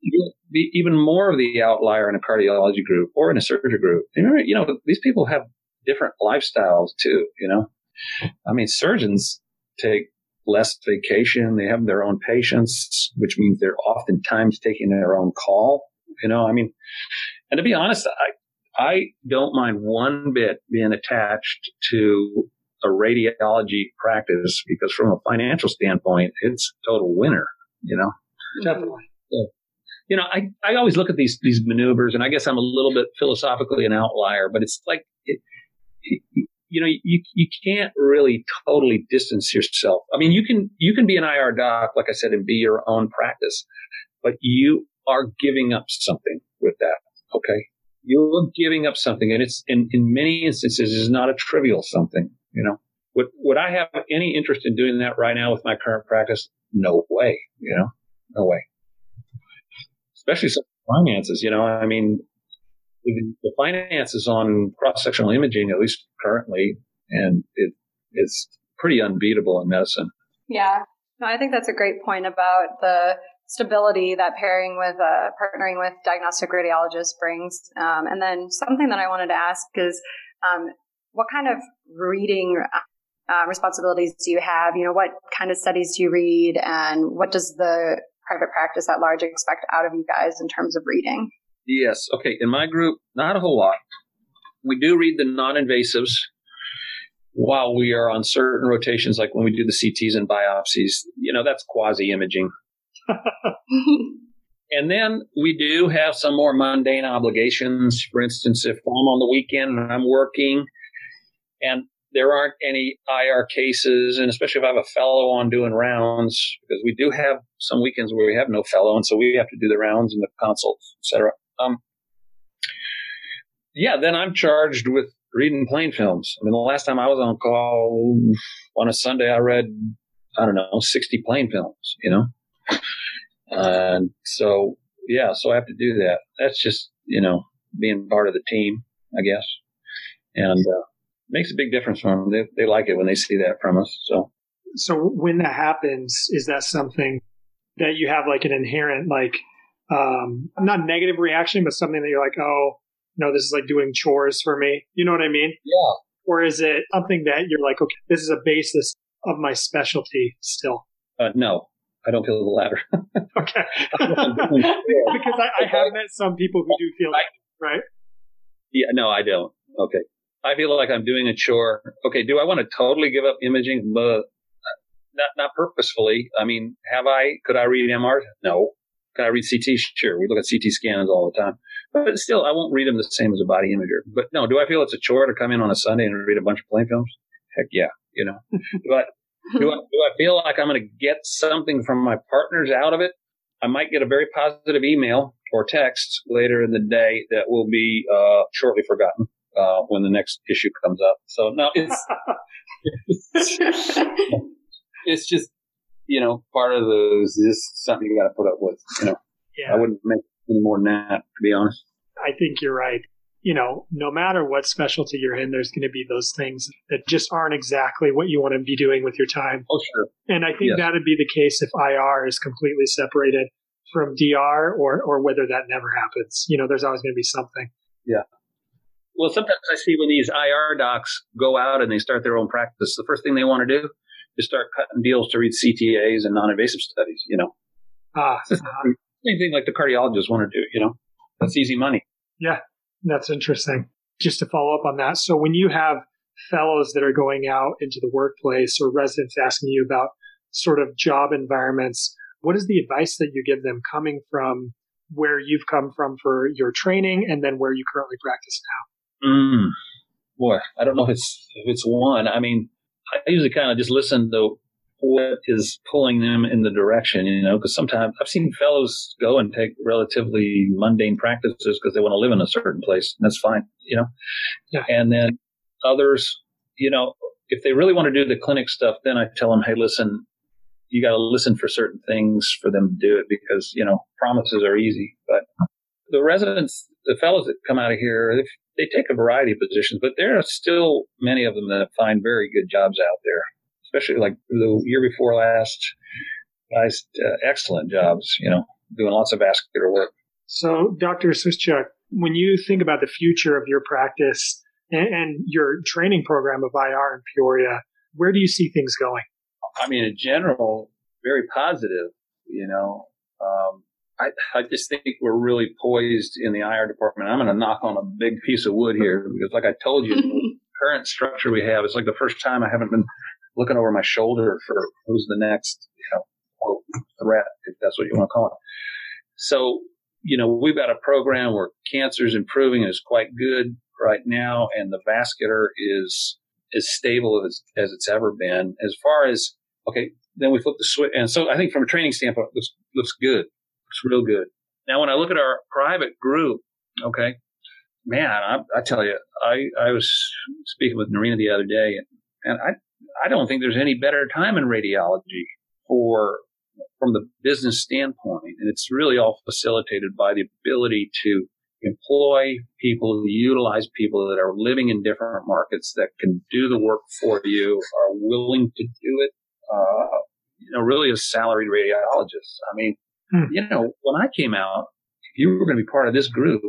You'll be even more of the outlier in a cardiology group or in a surgery group. Remember, you know, these people have different lifestyles too, you know? I mean, surgeons take less vacation. They have their own patients, which means they're oftentimes taking their own call. You know, I mean, and to be honest, I, I don't mind one bit being attached to a radiology practice because from a financial standpoint, it's total winner, you know? Definitely. You know, I, I always look at these, these maneuvers and I guess I'm a little bit philosophically an outlier, but it's like, it, it, you know, you, you can't really totally distance yourself. I mean, you can, you can be an IR doc, like I said, and be your own practice, but you are giving up something with that. Okay. You're giving up something and it's in, in many instances is not a trivial something, you know. Would, would I have any interest in doing that right now with my current practice? No way, you know, no way. Especially finances, you know, I mean, the finances on cross-sectional imaging, at least currently, and it, it's pretty unbeatable in medicine. Yeah, no, I think that's a great point about the stability that pairing with uh, partnering with diagnostic radiologists brings. Um, and then something that I wanted to ask is, um, what kind of reading uh, responsibilities do you have? You know, what kind of studies do you read, and what does the private practice at large expect out of you guys in terms of reading? Yes. Okay. In my group, not a whole lot. We do read the non-invasives while we are on certain rotations, like when we do the CTs and biopsies. You know, that's quasi imaging. and then we do have some more mundane obligations. For instance, if I'm on the weekend and I'm working and there aren't any IR cases, and especially if I have a fellow on doing rounds, because we do have some weekends where we have no fellow, and so we have to do the rounds and the consults, etc. Um, yeah, then I'm charged with reading plain films. I mean, the last time I was on call on a Sunday, I read, I don't know, 60 plain films, you know? And so, yeah, so I have to do that. That's just, you know, being part of the team, I guess. And, uh, makes a big difference for them. They, they like it when they see that from us. So, so when that happens, is that something that you have like an inherent, like, um, not negative reaction, but something that you're like, oh, no, this is like doing chores for me. You know what I mean? Yeah. Or is it something that you're like, okay, this is a basis of my specialty still? Uh, no, I don't feel the latter. okay. because I, I, have met some people who do feel that, right? Yeah, no, I don't. Okay. I feel like I'm doing a chore. Okay, do I want to totally give up imaging? But not not purposefully. I mean, have I? Could I read MR? No. Can I read CT? Sure. We look at CT scans all the time. But still, I won't read them the same as a body imager. But no, do I feel it's a chore to come in on a Sunday and read a bunch of plain films? Heck yeah, you know. but do I, do I feel like I'm going to get something from my partners out of it? I might get a very positive email or text later in the day that will be uh, shortly forgotten uh, when the next issue comes up. So no, it's it's just you know part of those is something you got to put up with. You know, yeah. I wouldn't make any more than that to be honest. I think you're right. You know, no matter what specialty you're in, there's going to be those things that just aren't exactly what you want to be doing with your time. Oh, sure. And I think yes. that'd be the case if IR is completely separated from DR or, or whether that never happens. You know, there's always going to be something. Yeah. Well, sometimes I see when these IR docs go out and they start their own practice, the first thing they want to do is start cutting deals to read CTAs and non-invasive studies. You know, ah, uh-huh. same thing like the cardiologists want to do. You know, that's easy money. Yeah, that's interesting. Just to follow up on that, so when you have fellows that are going out into the workplace or residents asking you about sort of job environments, what is the advice that you give them coming from where you've come from for your training and then where you currently practice now? Mm, boy, I don't know if it's if it's one. I mean, I usually kind of just listen to what is pulling them in the direction, you know, because sometimes I've seen fellows go and take relatively mundane practices because they want to live in a certain place. And that's fine, you know. Yeah. And then others, you know, if they really want to do the clinic stuff, then I tell them, hey, listen, you got to listen for certain things for them to do it because, you know, promises are easy. But the residents, the fellows that come out of here, they take a variety of positions, but there are still many of them that find very good jobs out there, especially like the year before last. Guys, uh, excellent jobs, you know, doing lots of vascular work. So, Dr. Swischuk, when you think about the future of your practice and, and your training program of IR in Peoria, where do you see things going? I mean, in general, very positive. You know, um, I, I just think we're really poised in the IR department. I'm going to knock on a big piece of wood here because, like I told you, the current structure we have is like the first time I haven't been looking over my shoulder for who's the next, you know, threat, if that's what you want to call it. So, you know, we've got a program where cancer is improving and is quite good right now, and the vascular is as stable as, as it's ever been. As far as okay, then we flip the switch, and so I think from a training standpoint, it looks looks good, looks real good. Now, when I look at our private group, okay, man, I, I tell you, I I was speaking with Nerina the other day, and, and I I don't think there's any better time in radiology for from the business standpoint, and it's really all facilitated by the ability to employ people, utilize people that are living in different markets that can do the work for you, are willing to do it. Uh, you know, really as salaried radiologists. I mean, hmm. you know, when I came out, if you were going to be part of this group,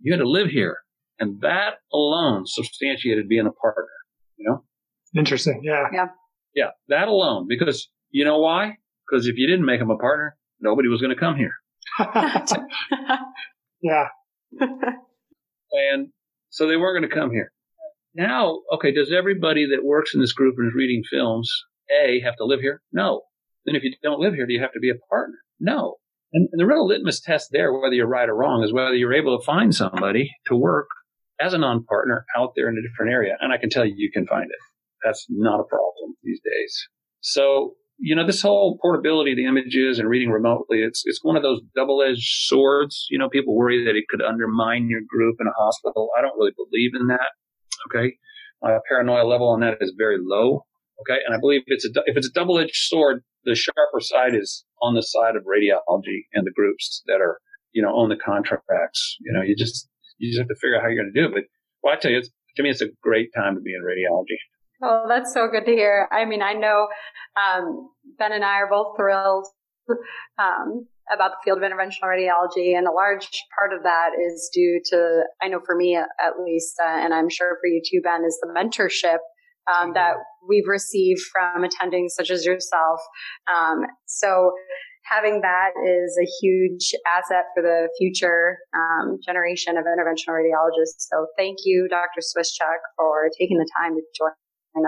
you had to live here, and that alone substantiated being a partner. You know. Interesting. Yeah. Yeah. Yeah. That alone, because you know why? Because if you didn't make them a partner, nobody was going to come here. yeah. and so they weren't going to come here. Now, okay, does everybody that works in this group and is reading films, A, have to live here? No. Then if you don't live here, do you have to be a partner? No. And, and the real litmus test there, whether you're right or wrong, is whether you're able to find somebody to work as a non-partner out there in a different area. And I can tell you, you can find it. That's not a problem these days. So you know, this whole portability of the images and reading remotely, it's, it's one of those double edged swords. You know, people worry that it could undermine your group in a hospital. I don't really believe in that. Okay. My paranoia level on that is very low. Okay. And I believe it's a, if it's a double edged sword, the sharper side is on the side of radiology and the groups that are, you know, own the contracts. You know, you just, you just have to figure out how you're going to do it. But well, I tell you, to me, it's a great time to be in radiology. Oh, that's so good to hear. I mean, I know um, Ben and I are both thrilled um, about the field of interventional radiology, and a large part of that is due to, I know for me at least, uh, and I'm sure for you too, Ben, is the mentorship um, that we've received from attending such as yourself. Um, so having that is a huge asset for the future um, generation of interventional radiologists. So thank you, Dr. Swischuk, for taking the time to join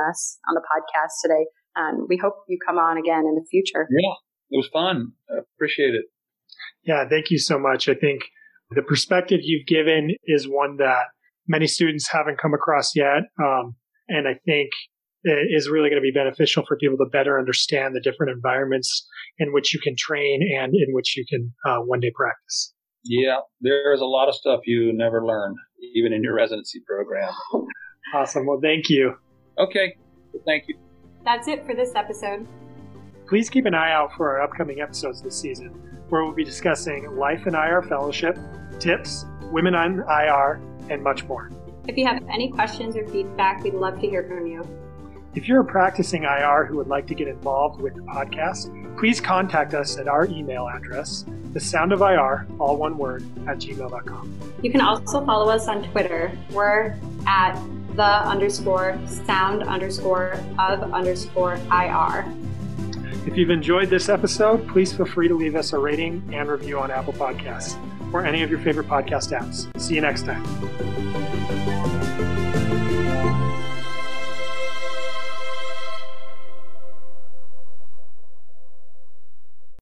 us on the podcast today. And we hope you come on again in the future. Yeah, it was fun. I appreciate it. Yeah, thank you so much. I think the perspective you've given is one that many students haven't come across yet. Um, and I think it is really going to be beneficial for people to better understand the different environments in which you can train and in which you can uh, one day practice. Yeah, there is a lot of stuff you never learn, even in your residency program. awesome. Well, thank you. Okay. Thank you. That's it for this episode. Please keep an eye out for our upcoming episodes this season, where we'll be discussing Life in IR Fellowship, tips, women on IR, and much more. If you have any questions or feedback, we'd love to hear from you. If you're a practicing IR who would like to get involved with the podcast, please contact us at our email address, the sound of IR, all one word, at gmail.com. You can also follow us on Twitter. We're at the underscore sound underscore of underscore IR. If you've enjoyed this episode, please feel free to leave us a rating and review on Apple Podcasts or any of your favorite podcast apps. See you next time.